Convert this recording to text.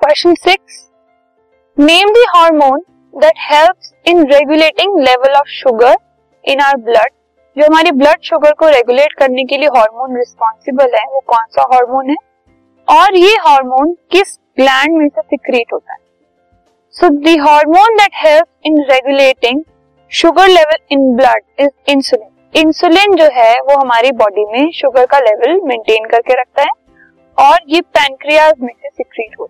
Question six name the hormone that helps in regulating level of sugar in our blood जो हमारी blood sugar को regulate करने के लिए हार्मोन रिस्पॉन्सिबल है, वो कौन सा हार्मोन है? और ये हार्मोन किस ग्लैंड में से सिक्रीट होता है? So the hormone that help in regulating sugar level in blood is insulin insulin जो है, वो हमारी बॉडी में शुगर का लेवल मेंटेन करके रखता है और ये पैनक्रियाज में से सिक्रीट होता है।